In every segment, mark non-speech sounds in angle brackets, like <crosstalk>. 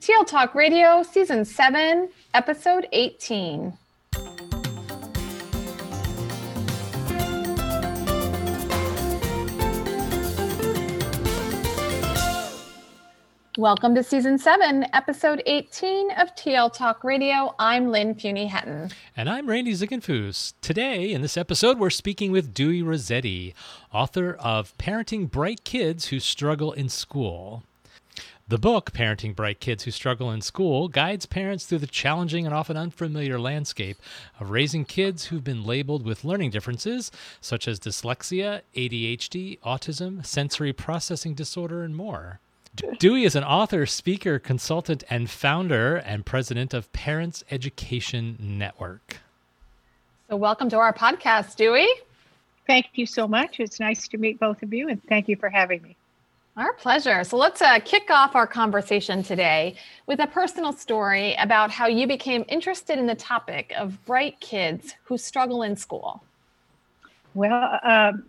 TL Talk Radio, Season 7, Episode 18. Welcome to Season 7, Episode 18 of TL Talk Radio. I'm Lynn Fuini-Hetten. And I'm Randy Ziegenfuss. Today, in this episode, we're speaking with Dewey Rosetti, author of Parenting Bright Kids Who Struggle in School. The book, Parenting Bright Kids Who Struggle in School, guides parents through the challenging and often unfamiliar landscape of raising kids who've been labeled with learning differences such as dyslexia, ADHD, autism, sensory processing disorder, and more. Dewey is an author, speaker, consultant, and founder and president of Parents Education Network. So, welcome to our podcast, Dewey. Thank you so much. It's nice to meet both of you, and thank you for having me. Our pleasure. So let's uh, kick off our conversation today with a personal story about how you became interested in the topic of bright kids who struggle in school. Well, um,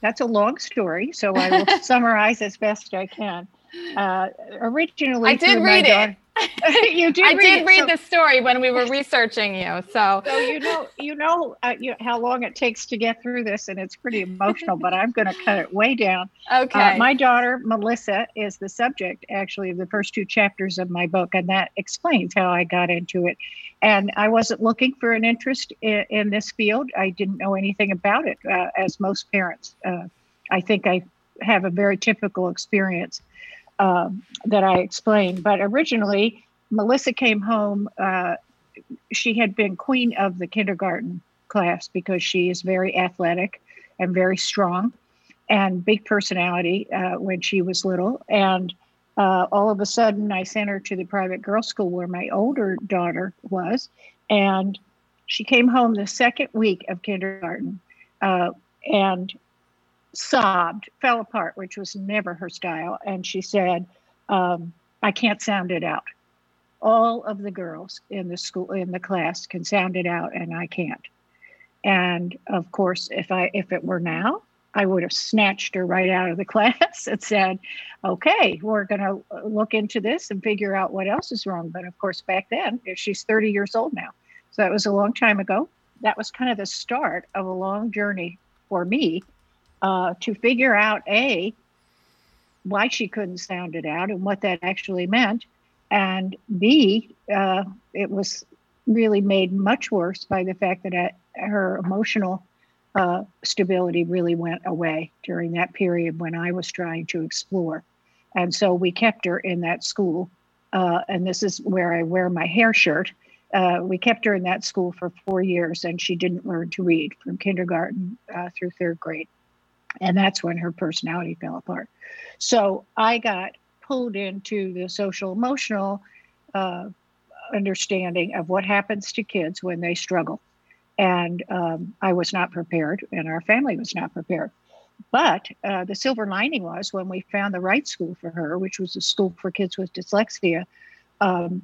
that's a long story, so I will <laughs> summarize as best I can. Uh, originally, I did read it. <laughs> you did. I read did it, read so, the story when we were researching you. So, <laughs> so you know, you know, uh, you, how long it takes to get through this, and it's pretty emotional. but I'm going to cut it way down. <laughs> Okay. Uh, my daughter Melissa is the subject, actually, of the first two chapters of my book, and that explains how I got into it. And I wasn't looking for an interest in, in this field. I didn't know anything about it, uh, as most parents. Uh, I think I have a very typical experience um, that I explained. But originally, Melissa came home. Uh, she had been queen of the kindergarten class because she is very athletic and very strong and big personality uh, when she was little. And uh, all of a sudden, I sent her to the private girls' school where my older daughter was. And she came home the second week of kindergarten uh, and sobbed, fell apart, which was never her style. And she said, um, I can't sound it out. All of the girls in the school in the class can sound it out, and I can't. And of course, if I if it were now, I would have snatched her right out of the <laughs> class and said, "Okay, we're going to look into this and figure out what else is wrong." But of course, back then, she's 30 years old now, so that was a long time ago. That was kind of the start of a long journey for me uh, to figure out a why she couldn't sound it out and what that actually meant, and b uh, it was really made much worse by the fact that I, her emotional uh, stability really went away during that period when I was trying to explore, and so we kept her in that school, uh, and this is where I wear my hair shirt. Uh, we kept her in that school for four years, and she didn't learn to read from kindergarten uh, through third grade. And that's when her personality fell apart. So I got pulled into the social emotional uh, understanding of what happens to kids when they struggle. And um, I was not prepared, and our family was not prepared. But uh, the silver lining was when we found the right school for her, which was a school for kids with dyslexia, um,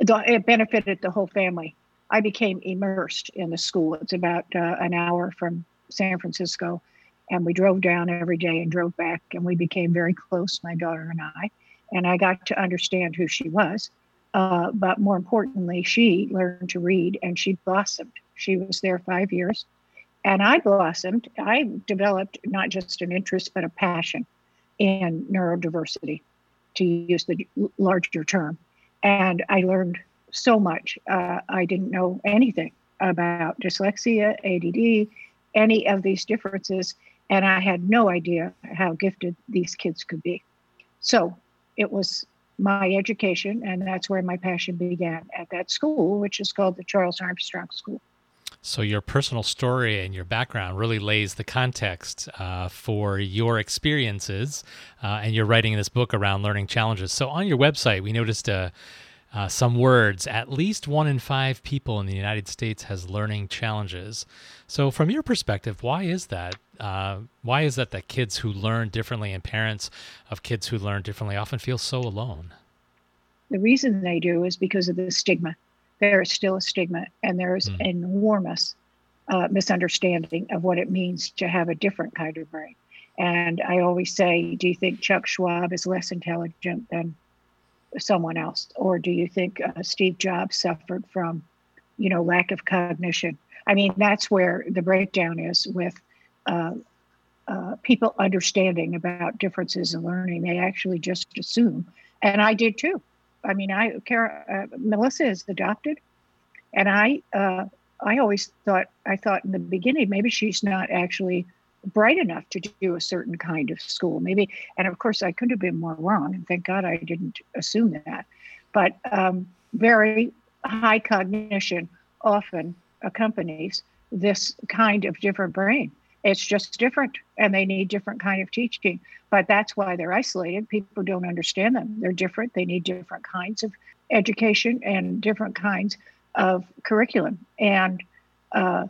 it benefited the whole family. I became immersed in the school. It's about uh, an hour from San Francisco, and we drove down every day and drove back, and we became very close, my daughter and I. And I got to understand who she was. Uh, but more importantly, she learned to read and she blossomed. She was there five years. And I blossomed. I developed not just an interest, but a passion in neurodiversity, to use the larger term. And I learned so much. Uh, I didn't know anything about dyslexia, ADD, any of these differences. And I had no idea how gifted these kids could be. So it was my education, and that's where my passion began at that school, which is called the Charles Armstrong School. So, your personal story and your background really lays the context uh, for your experiences, uh, and you're writing this book around learning challenges. So, on your website, we noticed uh, uh, some words. At least one in five people in the United States has learning challenges. So, from your perspective, why is that? Uh, why is that that kids who learn differently and parents of kids who learn differently often feel so alone? The reason they do is because of the stigma there is still a stigma and there is mm. enormous uh, misunderstanding of what it means to have a different kind of brain. And I always say, do you think Chuck Schwab is less intelligent than someone else? Or do you think uh, Steve Jobs suffered from, you know, lack of cognition? I mean, that's where the breakdown is with uh, uh, people understanding about differences in learning. They actually just assume, and I did too. I mean, I Kara, uh, Melissa is adopted, and I uh, I always thought I thought in the beginning maybe she's not actually bright enough to do a certain kind of school. Maybe, and of course I couldn't have been more wrong, and thank God I didn't assume that. But um, very high cognition often accompanies this kind of different brain it's just different and they need different kind of teaching but that's why they're isolated people don't understand them they're different they need different kinds of education and different kinds of curriculum and uh,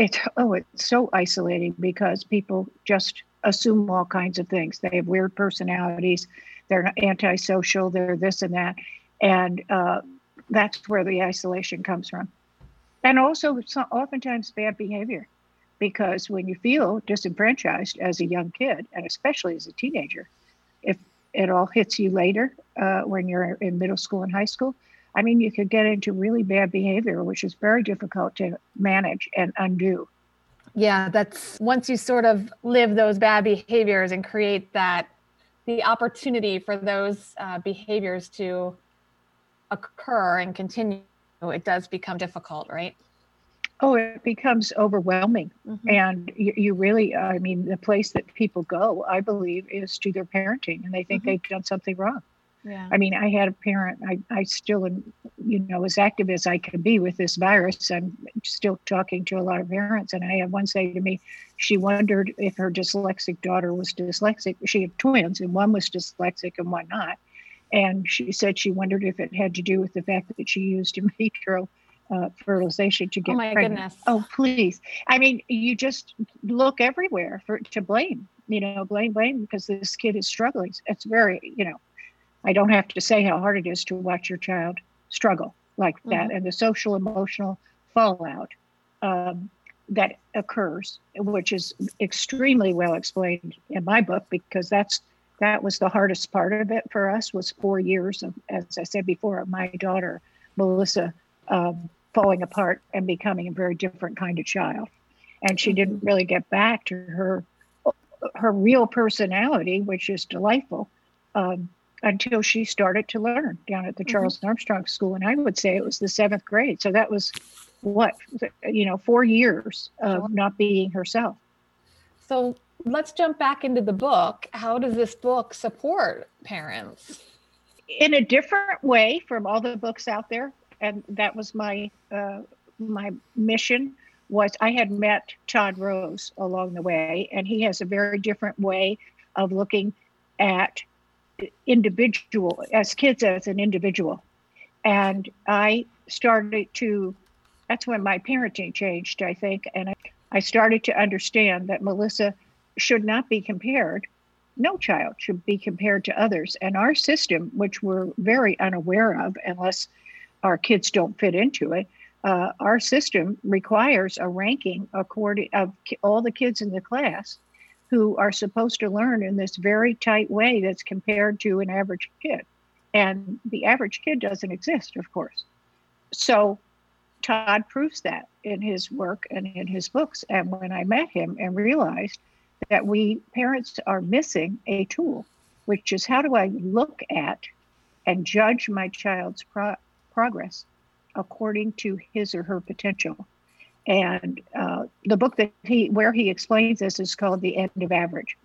it's oh it's so isolating because people just assume all kinds of things. They have weird personalities. They're antisocial. They're this and that. And uh, that's where the isolation comes from. And also oftentimes bad behavior. Because when you feel disenfranchised as a young kid and especially as a teenager if it all hits you later uh, when you're in middle school and high school i mean you could get into really bad behavior which is very difficult to manage and undo yeah that's once you sort of live those bad behaviors and create that the opportunity for those uh, behaviors to occur and continue it does become difficult right Oh, it becomes overwhelming. Mm-hmm. And you, you, really, I mean, the place that people go, I believe, is to their parenting and they think mm-hmm. they've done something wrong. Yeah. I mean, I had a parent, I, I still am, you know, as active as I can be with this virus. I'm still talking to a lot of parents. And I had one say to me, she wondered if her dyslexic daughter was dyslexic. She had twins, and one was dyslexic and one not. And she said she wondered if it had to do with the fact that she used in vitro <laughs> uh, fertilization to get oh my pregnant. Goodness. Oh, please. I mean, you just look everywhere for to blame, you know, blame, blame because this kid is struggling. It's very, you know, I don't have to say how hard it is to watch your child struggle like that mm-hmm. and the social emotional fallout um, that occurs, which is extremely well explained in my book because that's that was the hardest part of it for us was four years of, as I said before, my daughter Melissa um, falling apart and becoming a very different kind of child. And she didn't mm-hmm. really get back to her her real personality, which is delightful, um, until she started to learn down at the mm-hmm. Charles Armstrong School. And I would say it was the seventh grade. So that was what you know, four years of not being herself. So let's jump back into the book. How does this book support parents? In a different way from all the books out there and that was my uh, my mission was I had met Todd Rose along the way, and he has a very different way of looking at individual as kids as an individual. And I started to that's when my parenting changed, I think, and I, I started to understand that Melissa should not be compared no child should be compared to others. And our system, which we're very unaware of unless our kids don't fit into it, uh, our system requires a ranking according of all the kids in the class who are supposed to learn in this very tight way that's compared to an average kid. And the average kid doesn't exist, of course. So Todd proves that in his work and in his books. And when I met him and realized that we parents are missing a tool, which is how do I look at and judge my child's pro- progress according to his or her potential. And uh, the book that he where he explains this is called The End of Average.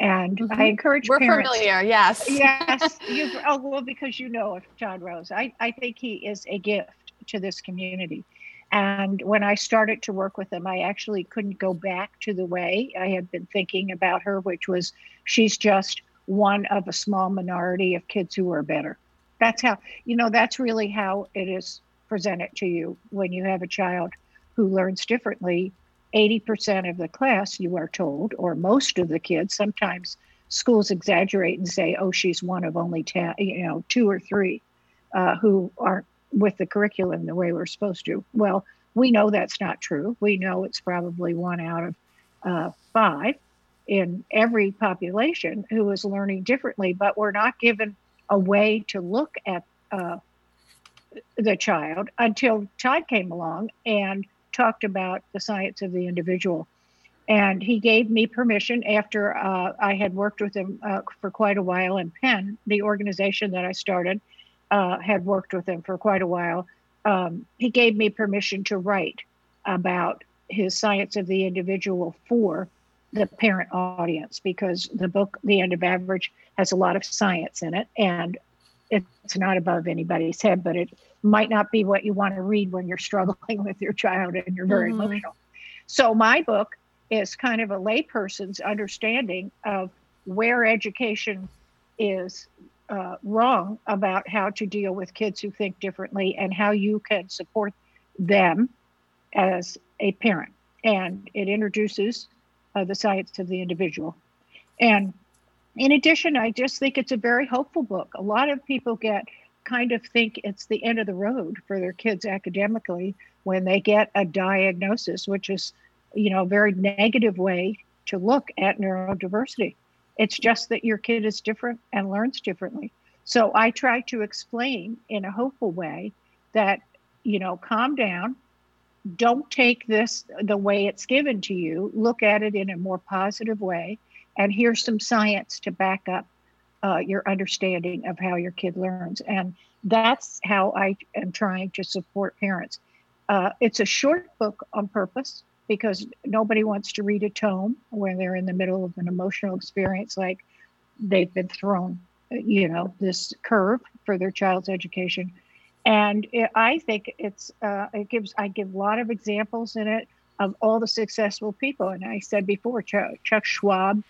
And mm-hmm. I encourage you. We're parents. familiar, yes. yes. <laughs> You, oh, well, because you know John Rose. I, I think he is a gift to this community. And when I started to work with him, I actually couldn't go back to the way I had been thinking about her, which was she's just one of a small minority of kids who are better. That's how, you know, that's really how it is presented to you when you have a child who learns differently. 80% of the class, you are told, or most of the kids, sometimes schools exaggerate and say, oh, she's one of only 10, you know, two or three uh, who aren't with the curriculum the way we're supposed to. Well, we know that's not true. We know it's probably one out of uh, five in every population who is learning differently, but we're not given a way to look at uh, the child until Todd came along and talked about the science of the individual. And he gave me permission after uh, I had worked with him uh, for quite a while in PEN, the organization that I started uh, had worked with him for quite a while. Um, he gave me permission to write about his science of the individual for the parent audience because the book, The End of Average, has a lot of science in it. And it's not above anybody's head, but it might not be what you want to read when you're struggling <laughs> with your child and you're very mm-hmm. emotional. So my book is kind of a layperson's understanding of where education is uh, wrong about how to deal with kids who think differently and how you can support them as a parent. And it introduces uh, the science of the individual. And in addition, I just think it's a very hopeful book. A lot of people get kind of think it's the end of the road for their kids academically when they get a diagnosis, which is, you know, a very negative way to look at neurodiversity. It's just that your kid is different and learns differently. So I try to explain in a hopeful way that, you know, calm down. Don't take this the way it's given to you. Look at it in a more positive way and here's some science to back up uh, your understanding of how your kid learns. And that's how I am trying to support parents. Uh, it's a short book on purpose because nobody wants to read a tome when they're in the middle of an emotional experience like they've been thrown, you know, this curve for their child's education. And it, I think it's uh, it gives I give a lot of examples in it of all the successful people. And I said before, Chuck, Chuck Schwab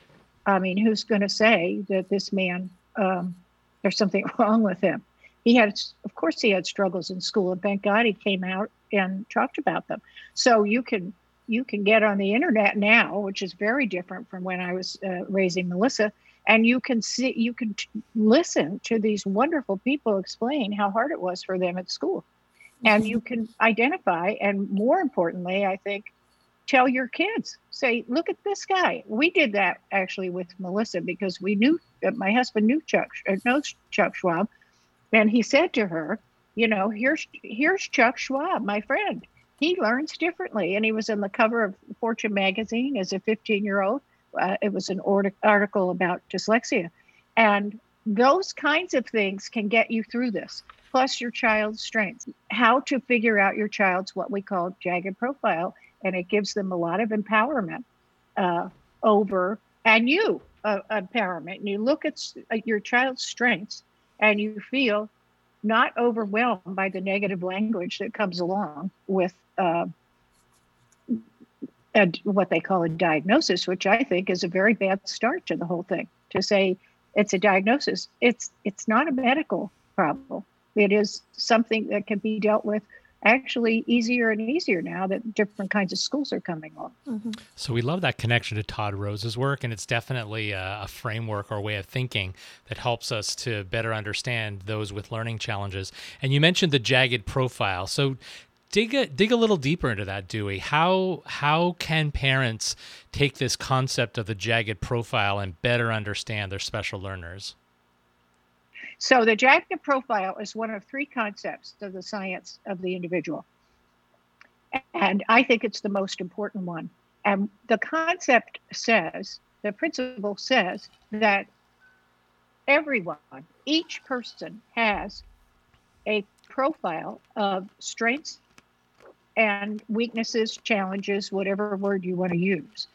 I mean, who's going to say that this man, um, there's something <laughs> wrong with him? He had, of course, he had struggles in school, and thank God he came out and talked about them. So you can you can get on the internet now, which is very different from when I was uh, raising Melissa, and you can see you can t- listen to these wonderful people explain how hard it was for them at school, and you can identify, and more importantly, I think tell your kids say look at this guy. We did that actually with melissa because we knew that my husband knew chuck uh, knows chuck schwab. And he said to her you know here's here's chuck schwab my friend. He learns differently. And he was on the cover of fortune magazine as a 15 year old uh, it was an article about dyslexia. And those kinds of things can get you through this plus your child's strengths. How to figure out your child's what we call jagged profile and it gives them a lot of empowerment uh, over and you uh, empowerment. And you look at your child's strengths and you feel not overwhelmed by the negative language that comes along with uh, a, what they call a diagnosis, which I think is a very bad start to the whole thing. To say it's a diagnosis, it's it's not a medical problem. It is something that can be dealt with actually easier and easier now that different kinds of schools are coming on. Mm-hmm. So we love that connection to Todd Rose's work, and it's definitely a, a, framework or way of thinking that helps us to better understand those with learning challenges. And you mentioned the jagged profile. So dig a, dig a little deeper into that, Dewey. How how can parents take this concept of the jagged profile and better understand their special learners? So the jagged profile is one of three concepts of the science of the individual. And I think it's the most important one. And the concept says, the principle says that everyone, each person has a profile of strengths and weaknesses, challenges, whatever word you want to use.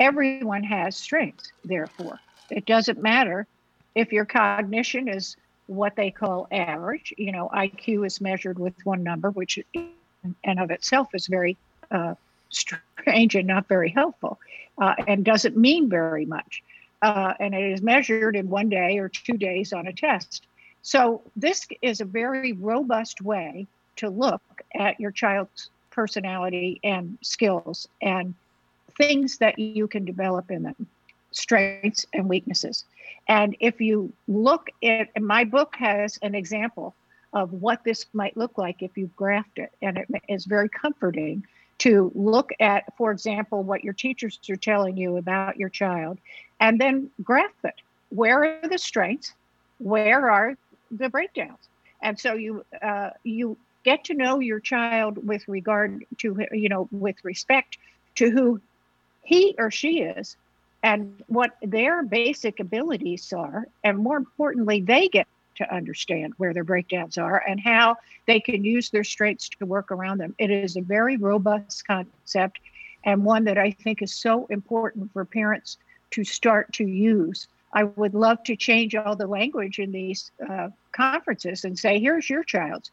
Everyone has strengths, therefore. It doesn't matter if your cognition is what they call average. You know, IQ is measured with one number, which and of itself is very uh, strange and not very helpful, uh, and doesn't mean very much. Uh, and it is measured in one day or two days on a test. So this is a very robust way to look at your child's personality and skills and things that you can develop in them, strengths and weaknesses. And if you look at my book has an example of what this might look like if you graphed it. And it is very comforting to look at, for example, what your teachers are telling you about your child and then graph it. Where are the strengths? Where are the breakdowns? And so you uh, you get to know your child with regard to you know with respect to who he or she is and what their basic abilities are. And more importantly, they get to understand where their breakdowns are and how they can use their strengths to work around them. It is a very robust concept and one that I think is so important for parents to start to use. I would love to change all the language in these uh, conferences and say, here's your child's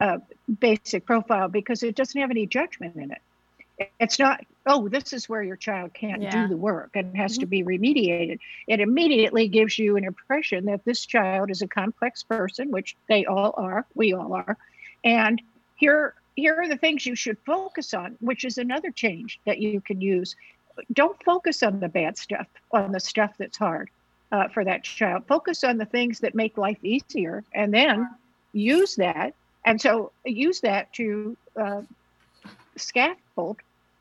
uh, basic profile because it doesn't have any judgment in it it's not oh this is where your child can't yeah. do the work and has mm-hmm. to be remediated. It immediately gives you an impression that this child is a complex person which they all are we all are. And here here are the things you should focus on which is another change that you can use. Don't focus on the bad stuff on the stuff that's hard uh, for that child. Focus on the things that make life easier and then use that. And so use that to uh, scaffold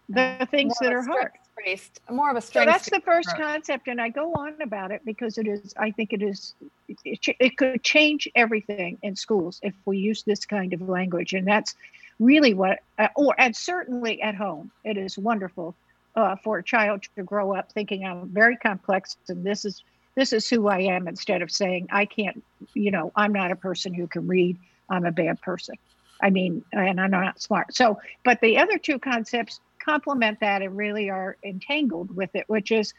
the things that are hard. Based, more of a strength. So that's the first approach. concept, and I go on about it because it is. I think it is. It, it could change everything in schools if we use this kind of language, and that's really what. Uh, or and certainly at home, it is wonderful uh, for a child to grow up thinking I'm very complex, and this is this is who I am, instead of saying I can't. You know, I'm not a person who can read. I'm a bad person. I mean, and I'm not smart. So, but the other two concepts complement that and really are entangled with it, which is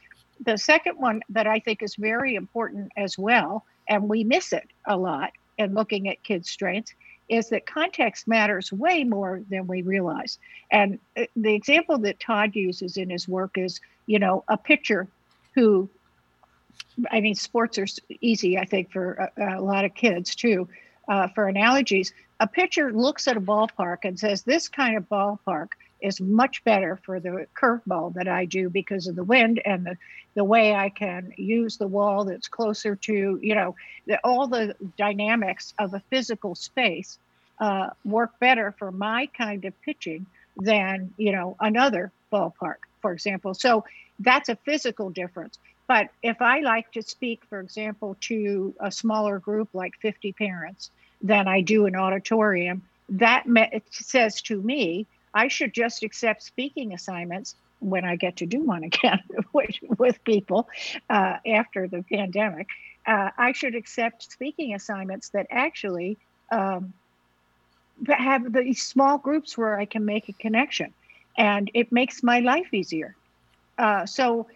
the second one that I think is very important as well, and we miss it a lot in looking at kids' strengths, is that context matters way more than we realize. And uh, the example that Todd uses in his work is, you know, a pitcher who, I mean, sports are easy, I think, for a, a lot of kids too, uh, for analogies. A pitcher looks at a ballpark and says, This kind of ballpark is much better for the curveball that I do because of the wind and the, the way I can use the wall that's closer to, you know, the, all the dynamics of a physical space uh, work better for my kind of pitching than, you know, another ballpark, for example. So that's a physical difference. But if I like to speak, for example, to a smaller group like 50 parents than I do an auditorium, that me- says to me I should just accept speaking assignments when I get to do one <laughs> again with, people uh, after the pandemic. Uh, I should accept speaking assignments that actually um, have these small groups where I can make a connection, and it makes my life easier. Uh, so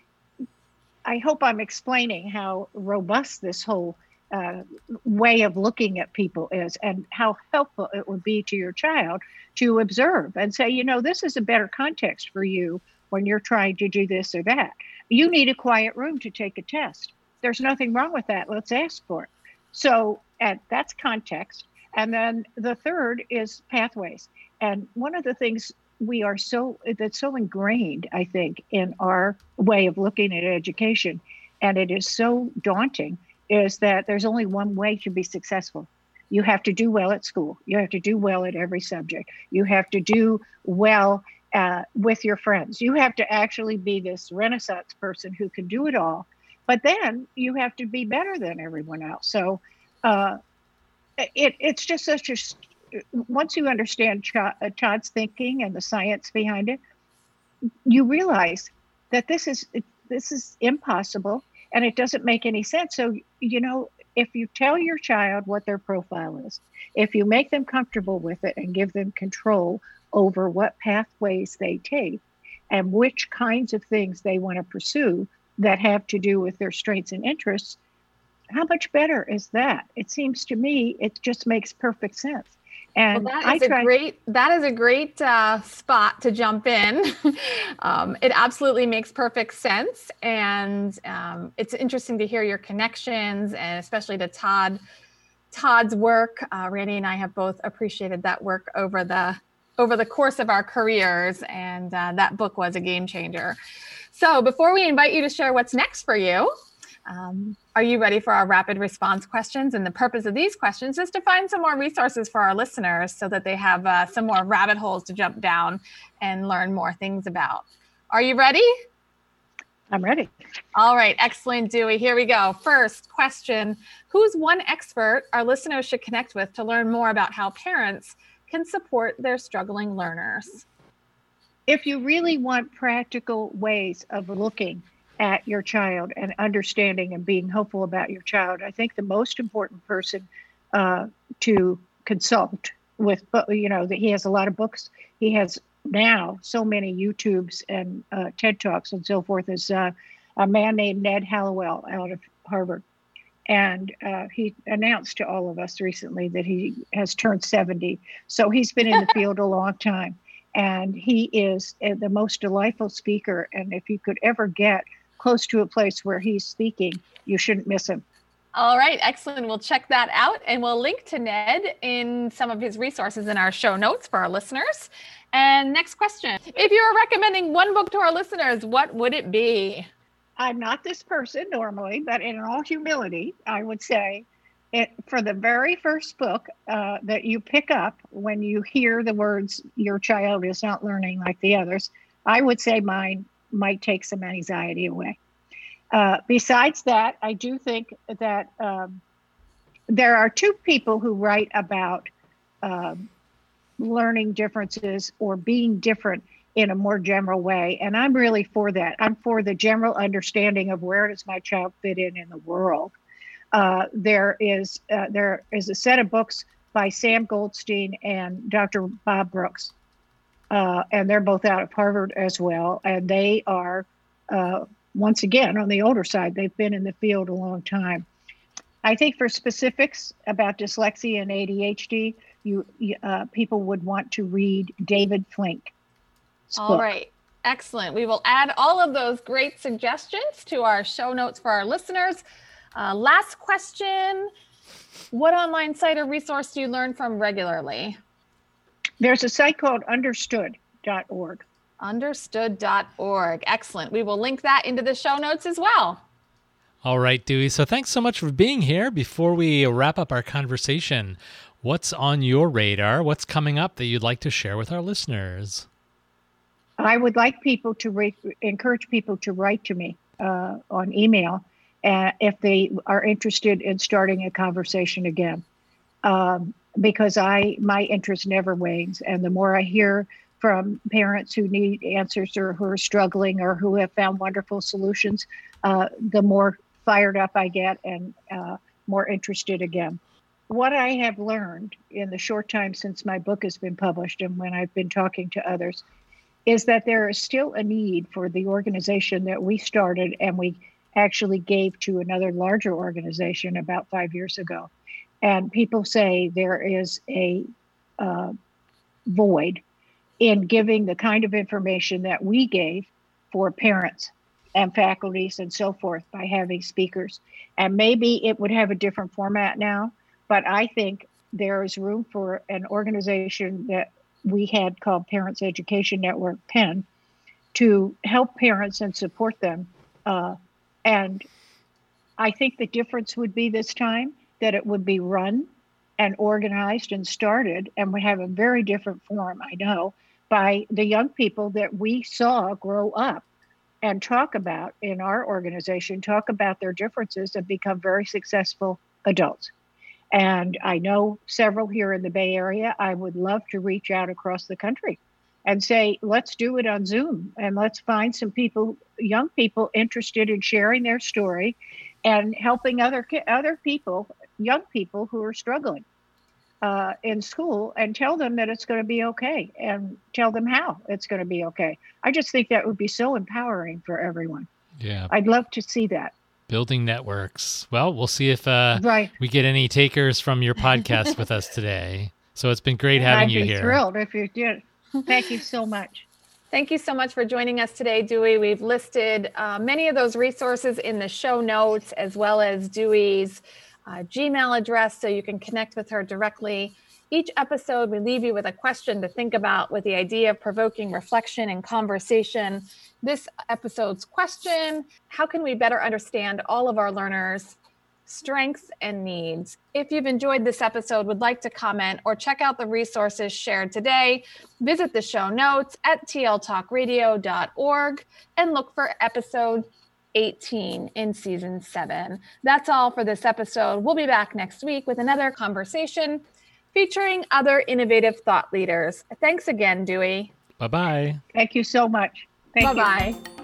I hope I'm explaining how robust this whole uh, way of looking at people is and how helpful it would be to your child to observe and say, you know, this is a better context for you when you're trying to do this or that. You need a quiet room to take a test. There's nothing wrong with that. Let's ask for it. So, and that's context. And then the third is pathways. And one of the things we are so that's so ingrained, I think, in our way of looking at education, and it is so daunting, is that there's only one way to be successful. You have to do well at school. You have to do well at every subject. You have to do well uh, with your friends. You have to actually be this Renaissance person who can do it all. But then you have to be better than everyone else. So uh, it, it's just such a once you understand uh, Todd's thinking and the science behind it, you realize that this is this is impossible and it doesn't make any sense. So you know, if you tell your child what their profile is, if you make them comfortable with it and give them control over what pathways they take and which kinds of things they want to pursue that have to do with their strengths and interests, how much better is that? It seems to me it just makes perfect sense. And well, that is try- a great that is a great uh, spot to jump in. <laughs> um, it absolutely makes perfect sense, and um, it's interesting to hear your connections, and especially to Todd Todd's work. Uh, Randy and I have both appreciated that work over the over the course of our careers, and uh, that book was a game changer. So, before we invite you to share what's next for you, um, are you ready for our rapid response questions? And the purpose of these questions is to find some more resources for our listeners so that they have uh, some more rabbit holes to jump down and learn more things about. Are you ready? I'm ready. All right, excellent, Dewey. Here we go. First question Who's one expert our listeners should connect with to learn more about how parents can support their struggling learners? If you really want practical ways of looking at your child and understanding and being hopeful about your child. I think the most important person uh, to consult with, you know, that he has a lot of books. He has now so many YouTubes and uh, TED Talks and so forth is uh, a man named Ned Hallowell out of Harvard. And uh, he announced to all of us recently that he has turned 70. So he's been in the <laughs> field a long time. And he is uh, the most delightful speaker. And if you could ever get close to a place where he's speaking, you shouldn't miss him. All right, excellent. We'll check that out and we'll link to Ned in some of his resources in our show notes for our listeners. And next question If you were recommending one book to our listeners, what would it be? I'm not this person normally, but in all humility, I would say it for the very first book uh, that you pick up when you hear the words, Your child is not learning like the others, I would say mine might take some anxiety away. Uh, besides that, I do think that um, there are two people who write about um, learning differences or being different in a more general way. And I'm really for that. I'm for the general understanding of where does my child fit in in the world. Uh, there is uh, there is a set of books by Sam Goldstein and Dr. Bob Brooks uh, and they're both out of Harvard as well. And they are, uh, once again, on the older side, they've been in the field a long time. I think for specifics about dyslexia and ADHD, you uh, people would want to read David Flink. All book. right. Excellent. We will add all of those great suggestions to our show notes for our listeners. Uh, last question What online site or resource do you learn from regularly? There's a site called understood.org. Understood.org. Excellent. We will link that into the show notes as well. All right, Dewey. So thanks so much for being here. Before we wrap up our conversation, what's on your radar? What's coming up that you'd like to share with our listeners? I would like people to re- encourage people to write to me uh, on email uh, if they are interested in starting a conversation again. Um, because I my interest never wanes, and the more I hear from parents who need answers or who are struggling or who have found wonderful solutions, uh, the more fired up I get and uh, more interested again. What I have learned in the short time since my book has been published and when I've been talking to others is that there is still a need for the organization that we started and we actually gave to another larger organization about five years ago. And people say there is a uh, void in giving the kind of information that we gave for parents and faculties and so forth by having speakers. And maybe it would have a different format now, but I think there is room for an organization that we had called Parents Education Network, PEN, to help parents and support them. Uh, and I think the difference would be this time that it would be run and organized and started and would have a very different form, I know, by the young people that we saw grow up and talk about in our organization, talk about their differences and become very successful adults. And I know several here in the Bay Area. I would love to reach out across the country and say, let's do it on Zoom and let's find some people, young people interested in sharing their story and helping other other people, young people who are struggling uh, in school, and tell them that it's going to be okay, and tell them how it's going to be okay. I just think that would be so empowering for everyone. Yeah, I'd love to see that. Building networks. Well, we'll see if uh, right. we get any takers from your podcast with us today. So it's been great having I'd you be here. Thrilled if you did. Thank you so much. Thank you so much for joining us today, Dewey. We've listed uh, many of those resources in the show notes, as well as Dewey's uh, Gmail address, so you can connect with her directly. Each episode, we leave you with a question to think about with the idea of provoking reflection and conversation. This episode's question How can we better understand all of our learners' strengths and needs? If you've enjoyed this episode, would like to comment, or check out the resources shared today, visit the show notes at tltalkradio.org and look for episode 18 in season seven. That's all for this episode. We'll be back next week with another conversation featuring other innovative thought leaders. Thanks again, Dewey. Bye bye. Thank you so much. Bye you. bye.